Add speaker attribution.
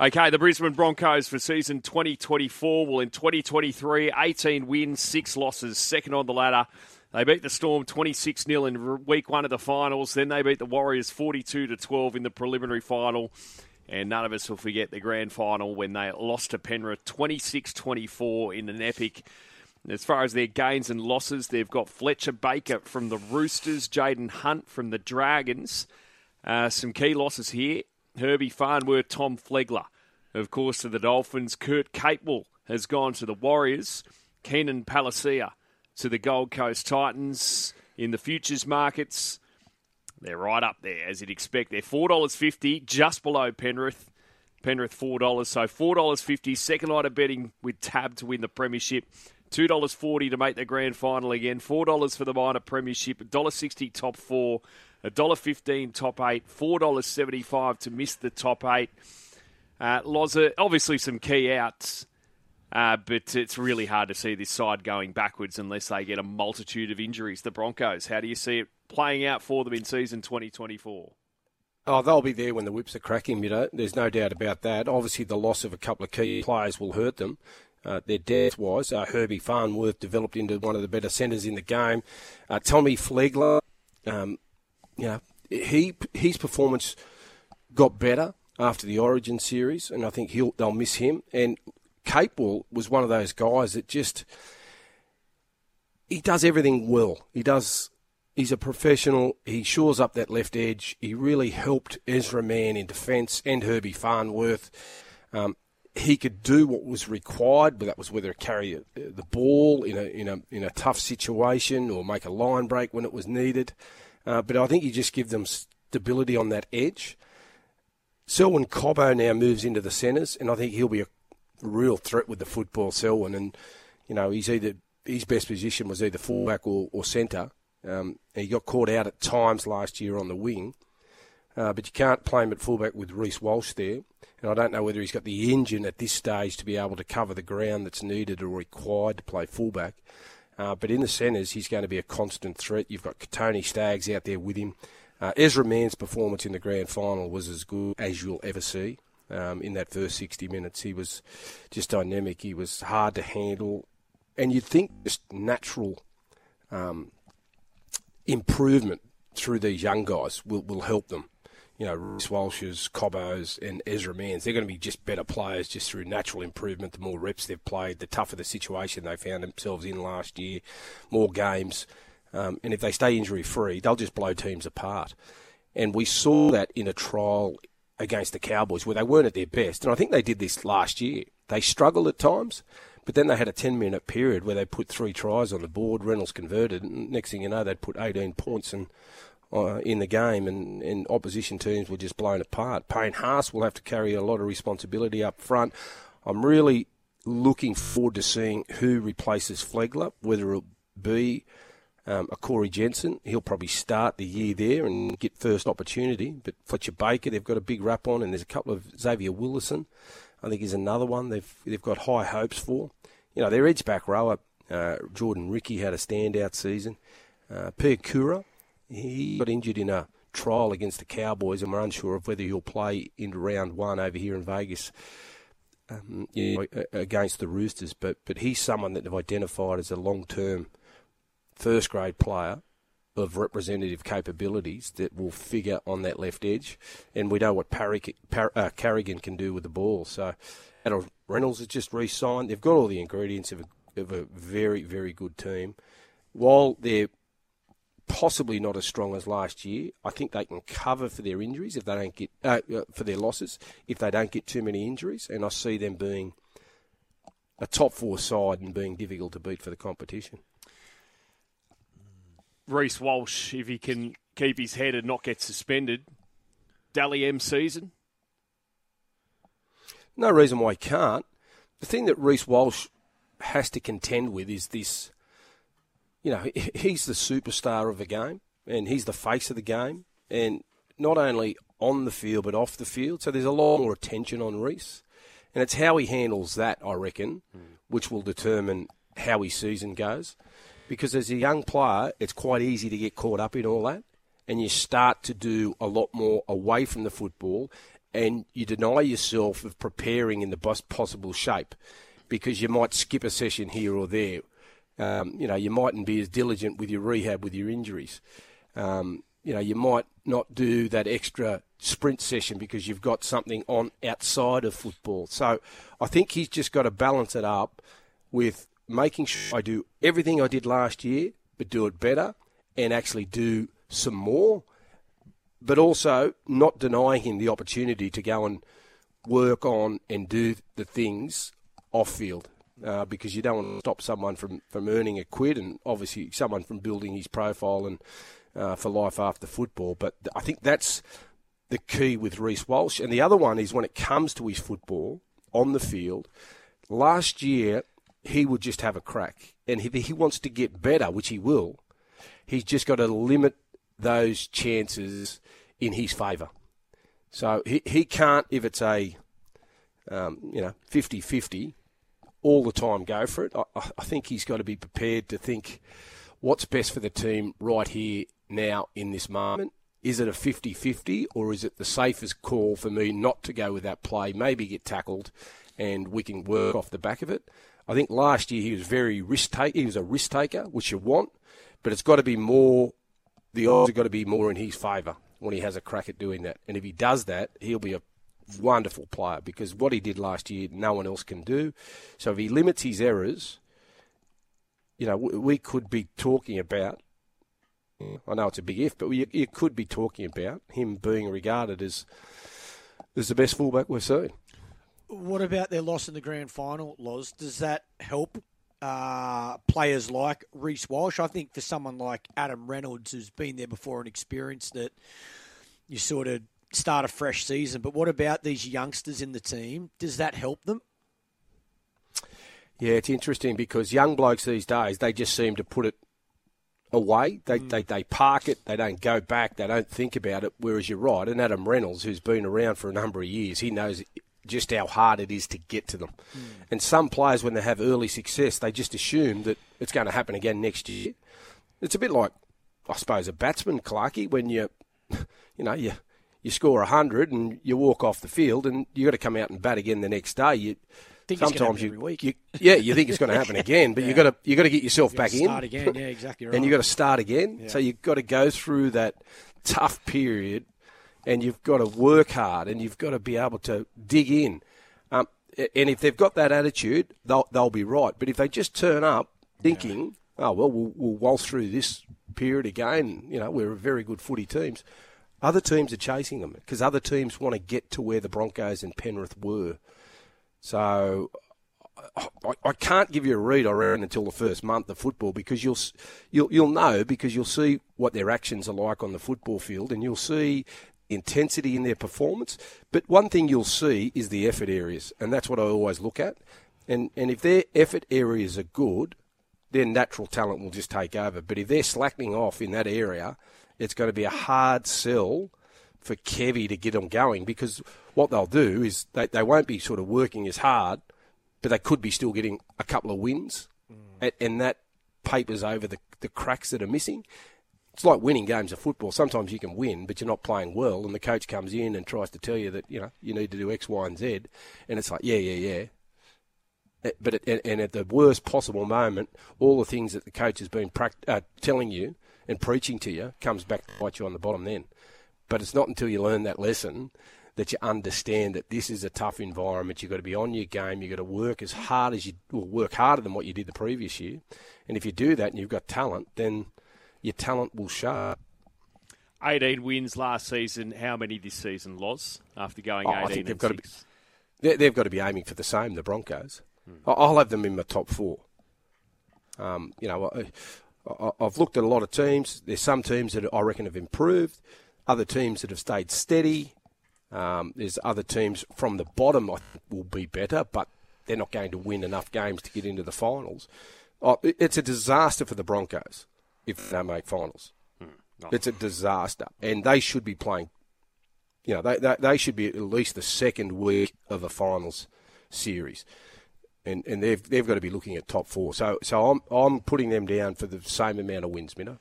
Speaker 1: Okay, the Brisbane Broncos for season 2024. Well, in 2023, 18 wins, 6 losses, second on the ladder. They beat the Storm 26 0 in week one of the finals. Then they beat the Warriors 42 12 in the preliminary final. And none of us will forget the grand final when they lost to Penrith 26 24 in an epic. As far as their gains and losses, they've got Fletcher Baker from the Roosters, Jaiyden Hunt from the Dragons. Uh, some key losses here. Herbie Farnworth, Tom Flegler, of course, to the Dolphins. Kurt Capewell has gone to the Warriors. Keenan Palasia to the Gold Coast Titans. In the futures markets, they're right up there, as you'd expect. They're $4.50, just below Penrith. Penrith $4, so $4.50. Second line of betting with Tab to win the Premiership. $2.40 to make the grand final again. $4 for the minor premiership. $1.60 top four. $1.15 top eight, $4.75 to miss the top eight. Uh, Loza, obviously some key outs, uh, but it's really hard to see this side going backwards unless they get a multitude of injuries. The Broncos, how do you see it playing out for them in season 2024?
Speaker 2: Oh, they'll be there when the whips are cracking, you know. There's no doubt about that. Obviously, the loss of a couple of key players will hurt them. Uh, their depth wise, uh, Herbie Farnworth developed into one of the better centres in the game. Uh, Tommy Flegler, um, you know, he his performance got better after the Origin series, and I think he'll they'll miss him. And Capewell was one of those guys that just he does everything well. He does. He's a professional. He shores up that left edge. He really helped Ezra Mann in defence and Herbie Farnworth. Um, he could do what was required, but that was whether carry the ball in a in a in a tough situation or make a line break when it was needed. Uh, but I think you just give them stability on that edge. Selwyn Cobbo now moves into the centres, and I think he'll be a real threat with the football, Selwyn. And, you know, he's either his best position was either fullback or, or centre. Um, he got caught out at times last year on the wing. Uh, but you can't play him at fullback with Reece Walsh there. And I don't know whether he's got the engine at this stage to be able to cover the ground that's needed or required to play fullback. Uh, but in the centres, he's going to be a constant threat. You've got Tony Staggs out there with him. Uh, Ezra Mann's performance in the grand final was as good as you'll ever see. Um, in that first 60 minutes, he was just dynamic. He was hard to handle, and you'd think just natural um, improvement through these young guys will, will help them you know, Reece Walsh's, Cobbo's, and Ezra Mann's. They're going to be just better players just through natural improvement. The more reps they've played, the tougher the situation they found themselves in last year, more games. Um, and if they stay injury free, they'll just blow teams apart. And we saw that in a trial against the Cowboys where they weren't at their best. And I think they did this last year. They struggled at times, but then they had a 10 minute period where they put three tries on the board. Reynolds converted. And next thing you know, they'd put 18 points and uh, in the game, and, and opposition teams were just blown apart. Payne Haas will have to carry a lot of responsibility up front. I'm really looking forward to seeing who replaces Flegler, whether it'll be um, a Corey Jensen. He'll probably start the year there and get first opportunity. But Fletcher Baker, they've got a big rap on, and there's a couple of Xavier Willison. I think is another one they've they've got high hopes for. You know, their edge back rower, uh, Jordan Riki had a standout season. Uh, Kura, he got injured in a trial against the Cowboys, and we're unsure of whether he'll play in round one over here in Vegas um, you know, against the Roosters. But but he's someone that they've identified as a long term first grade player of representative capabilities that will figure on that left edge, and we know what Parry, Par, uh, Carrigan can do with the ball. So, and Reynolds has just re-signed. They've got all the ingredients of a, of a very very good team. While they're possibly not as strong as last year. I think they can cover for their injuries if they don't get uh, uh, for their losses if they don't get too many injuries, and I see them being a top four side and being difficult to beat for the competition.
Speaker 1: Reece Walsh, if he can keep his head and not get suspended, Dally M season.
Speaker 2: No reason why he can't. The thing that Reece Walsh has to contend with is this you know, he's the superstar of the game and he's the face of the game. And not only on the field, but off the field. So there's a lot more attention on Reece. And it's how he handles that, I reckon, which will determine how his season goes. Because as a young player, it's quite easy to get caught up in all that. And you start to do a lot more away from the football and you deny yourself of preparing in the best possible shape because you might skip a session here or there. Um, you know, you mightn't be as diligent with your rehab with your injuries. Um, you know, you might not do that extra sprint session because you've got something on outside of football. So I think he's just got to balance it up with making sure I do everything I did last year, but do it better and actually do some more, but also not denying him the opportunity to go and work on and do the things off field. Uh, because you don't want to stop someone from, from earning a quid and obviously someone from building his profile and uh, for life after football. But I think that's the key with Reece Walsh. And the other one is when it comes to his football on the field, last year he would just have a crack. And if he wants to get better, which he will, he's just got to limit those chances in his favour. So he, he can't, if it's a, um, you know, 50 50, all the time go for it. I, I think he's got to be prepared to think what's best for the team right here now in this moment. Is it a 50 50 or is it the safest call for me not to go with that play, maybe get tackled and we can work off the back of it? I think last year he was very risk take. He was a risk taker, which you want, but it's got to be more. The odds have got to be more in his favour when he has a crack at doing that. And if he does that, he'll be a wonderful player because what he did last year, no one else can do. So if he limits his errors, you know, we could be talking about. I know it's a big if, but we, you could be talking about him being regarded as as the best fullback we've seen.
Speaker 3: What about their loss in the grand final, Loz? Does that help uh, players like Reece Walsh? I think for someone like Adam Reynolds, who's been there before and experienced it, you sort of start a fresh season. But what about these youngsters in the team? Does that help them?
Speaker 2: Yeah, it's interesting because young blokes these days, they just seem to put it away. They, mm. they, they park it. They don't go back. They don't think about it. Whereas you're right. And Adam Reynolds, who's been around for a number of years, he knows just how hard it is to get to them. Mm. And some players, when they have early success, they just assume that it's going to happen again next year. It's a bit like, I suppose, a batsman, Clarkey, when you, you know, you you score hundred and you walk off the field, and you've got to come out and bat again the next day. You
Speaker 3: think sometimes you,
Speaker 2: you, yeah, you think it's going to happen again, but yeah. you got to you got to get yourself back
Speaker 3: in.
Speaker 2: Start
Speaker 3: again, yeah, exactly right.
Speaker 2: and you got to start again. Yeah. So you've got to go through that tough period and you've got to work hard and you've got to be able to dig in. Um, and if they've got that attitude, they'll, they'll be right. But if they just turn up thinking, yeah. oh, well, well, we'll waltz through this period again, you know, we're a very good footy teams, other teams are chasing them because other teams want to get to where the Broncos and Penrith were. So I, I, can't give you a read, reckon, until the first month of football because you'll, you'll you'll know because you'll see what their actions are like on the football field, and you'll see intensity in their performance. But one thing you'll see is the effort areas, and that's what I always look at. And and if their effort areas are good, then natural talent will just take over. But if they're slackening off in that area, it's going to be a hard sell for Kevy to get them going because what they'll do is they, they won't be sort of working as hard, but they could be still getting a couple of wins, mm. and, and that papers over the, the cracks that are missing it's like winning games of football. Sometimes you can win, but you're not playing well, and the coach comes in and tries to tell you that you know you need to do X, Y, and Z, and it's like yeah, yeah, yeah. But it, and at the worst possible moment, all the things that the coach has been uh, telling you and preaching to you comes back to bite you on the bottom. Then, but it's not until you learn that lesson that you understand that this is a tough environment. You've got to be on your game. You've got to work as hard as you will work harder than what you did the previous year. And if you do that and you've got talent, then your talent will show.
Speaker 1: 18 wins last season. How many this season, Loz, after going oh, 18 I think they've got
Speaker 2: six? To be, they've got to be aiming for the same, the Broncos. Hmm. I'll have them in my top four. Um, you know, I, have looked at a lot of teams. There's some teams that I reckon have improved, other teams that have stayed steady. Um, there's other teams from the bottom I think will be better, but they're not going to win enough games to get into the finals. Oh, it's a disaster for the Broncos if they make finals. Hmm, it's a disaster, and they should be playing. You know, they, they they should be at least the second week of a finals series, and and they've they've got to be looking at top four. So so I'm I'm putting them down for the same amount of wins, Minno.